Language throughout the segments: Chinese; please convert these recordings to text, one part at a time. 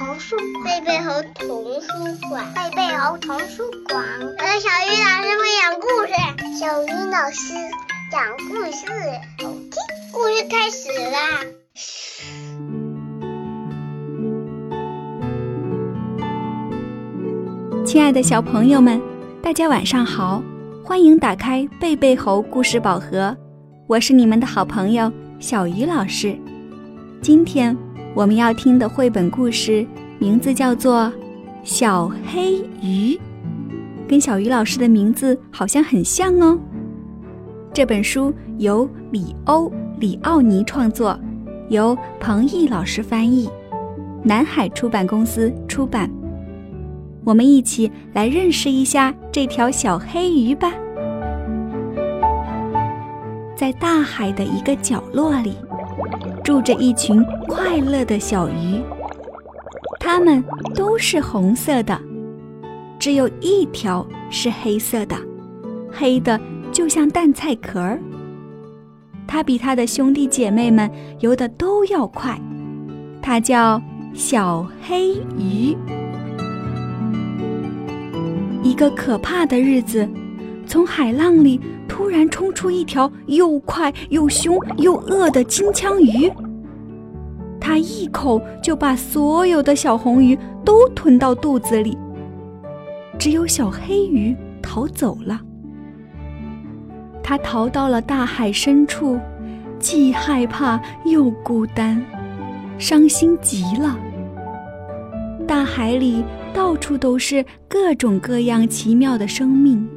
童书贝贝猴童书馆，贝贝猴童书馆。我是小鱼老师会讲故事，小鱼老师讲故事，好听。故事开始啦！亲爱的小朋友们，大家晚上好，欢迎打开贝贝猴故事宝盒，我是你们的好朋友小鱼老师。今天。我们要听的绘本故事名字叫做《小黑鱼》，跟小鱼老师的名字好像很像哦。这本书由李欧李奥尼创作，由彭毅老师翻译，南海出版公司出版。我们一起来认识一下这条小黑鱼吧。在大海的一个角落里。住着一群快乐的小鱼，它们都是红色的，只有一条是黑色的，黑的就像蛋菜壳儿。它比它的兄弟姐妹们游的都要快，它叫小黑鱼。一个可怕的日子，从海浪里。突然冲出一条又快又凶又饿的金枪鱼，他一口就把所有的小红鱼都吞到肚子里。只有小黑鱼逃走了，它逃到了大海深处，既害怕又孤单，伤心极了。大海里到处都是各种各样奇妙的生命，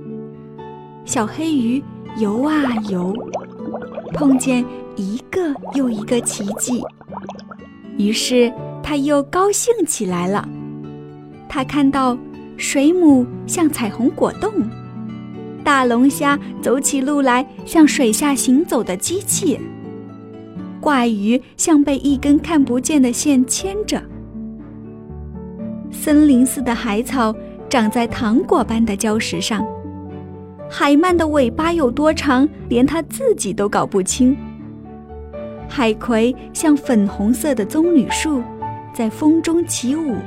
小黑鱼。游啊游，碰见一个又一个奇迹，于是他又高兴起来了。他看到水母像彩虹果冻，大龙虾走起路来像水下行走的机器，怪鱼像被一根看不见的线牵着，森林似的海草长在糖果般的礁石上。海鳗的尾巴有多长，连它自己都搞不清。海葵像粉红色的棕榈树，在风中起舞。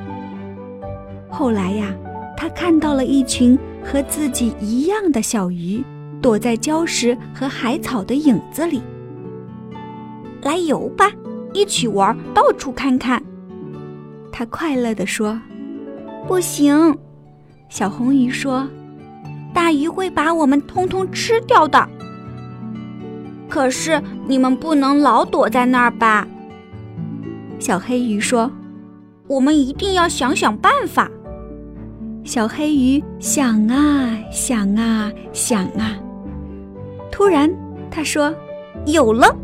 后来呀，他看到了一群和自己一样的小鱼，躲在礁石和海草的影子里。来游吧，一起玩，到处看看。他快乐地说：“不行。”小红鱼说。大鱼会把我们通通吃掉的。可是你们不能老躲在那儿吧？小黑鱼说：“我们一定要想想办法。”小黑鱼想啊想啊想啊，突然他说：“有了！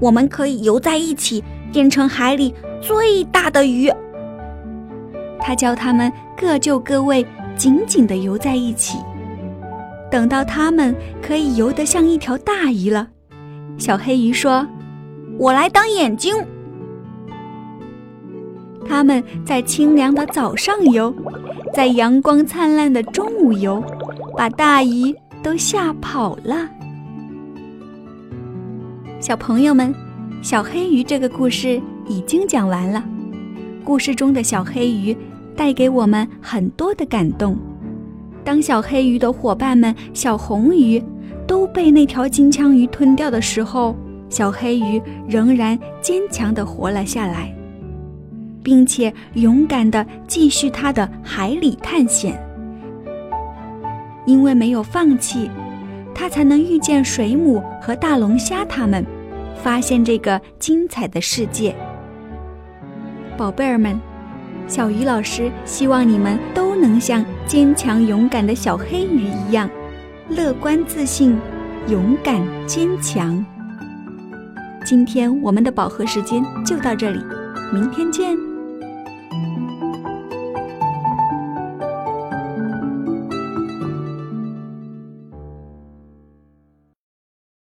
我们可以游在一起，变成海里最大的鱼。”他叫他们各就各位，紧紧地游在一起。等到它们可以游得像一条大鱼了，小黑鱼说：“我来当眼睛。”它们在清凉的早上游，在阳光灿烂的中午游，把大鱼都吓跑了。小朋友们，小黑鱼这个故事已经讲完了。故事中的小黑鱼带给我们很多的感动。当小黑鱼的伙伴们小红鱼都被那条金枪鱼吞掉的时候，小黑鱼仍然坚强地活了下来，并且勇敢地继续它的海里探险。因为没有放弃，它才能遇见水母和大龙虾，它们发现这个精彩的世界。宝贝儿们。小鱼老师希望你们都能像坚强勇敢的小黑鱼一样，乐观自信、勇敢坚强。今天我们的饱和时间就到这里，明天见。